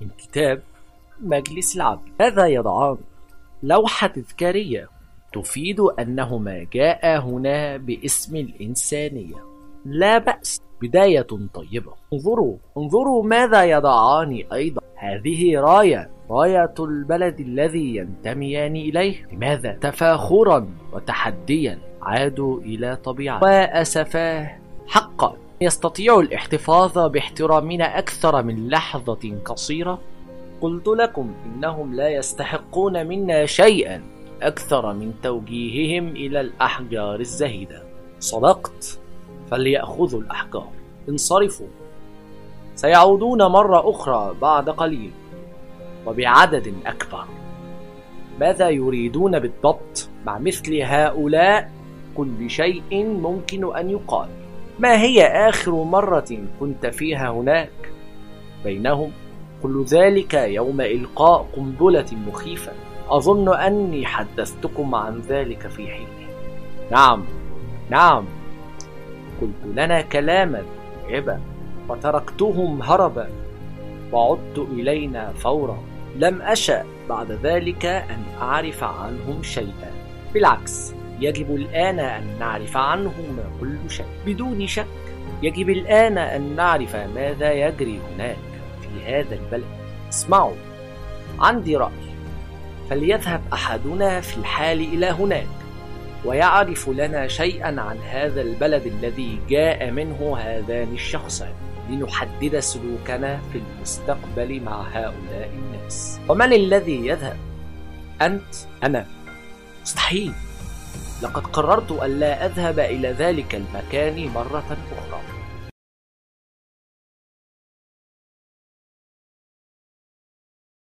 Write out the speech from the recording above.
من كتاب مجلس العدل. هذا يضعان لوحة تذكارية تفيد أنهما جاء هنا باسم الإنسانية. لا بأس. بداية طيبة. انظروا انظروا ماذا يضعان أيضا. هذه راية راية البلد الذي ينتميان إليه. لماذا؟ تفاخرا وتحديا. عادوا إلى طبيعة. وأسفاه حقا. يستطيع الاحتفاظ باحترامنا أكثر من لحظة قصيرة؟ قلت لكم إنهم لا يستحقون منا شيئا أكثر من توجيههم إلى الأحجار الزهيدة. صدقت؟ فليأخذوا الأحجار. انصرفوا. سيعودون مرة أخرى بعد قليل. وبعدد أكبر. ماذا يريدون بالضبط مع مثل هؤلاء؟ كل شيء ممكن أن يقال. ما هي آخر مرة كنت فيها هناك؟ بينهم كل ذلك يوم إلقاء قنبلة مخيفة. أظن أني حدثتكم عن ذلك في حين. نعم نعم. قلت لنا كلاما عبا وتركتهم هربا. وعدت إلينا فورا. لم أشأ بعد ذلك أن أعرف عنهم شيئا. بالعكس. يجب الآن أن نعرف عنهم كل شيء بدون شك يجب الآن أن نعرف ماذا يجري هناك في هذا البلد. اسمعوا عندي رأي. فليذهب أحدنا في الحال إلى هناك ويعرف لنا شيئا عن هذا البلد الذي جاء منه هذان الشخصان. لنحدد سلوكنا في المستقبل مع هؤلاء الناس. ومن الذي يذهب؟ أنت؟ أنا. مستحيل. لقد قررت ألا أذهب إلى ذلك المكان مرة أخرى.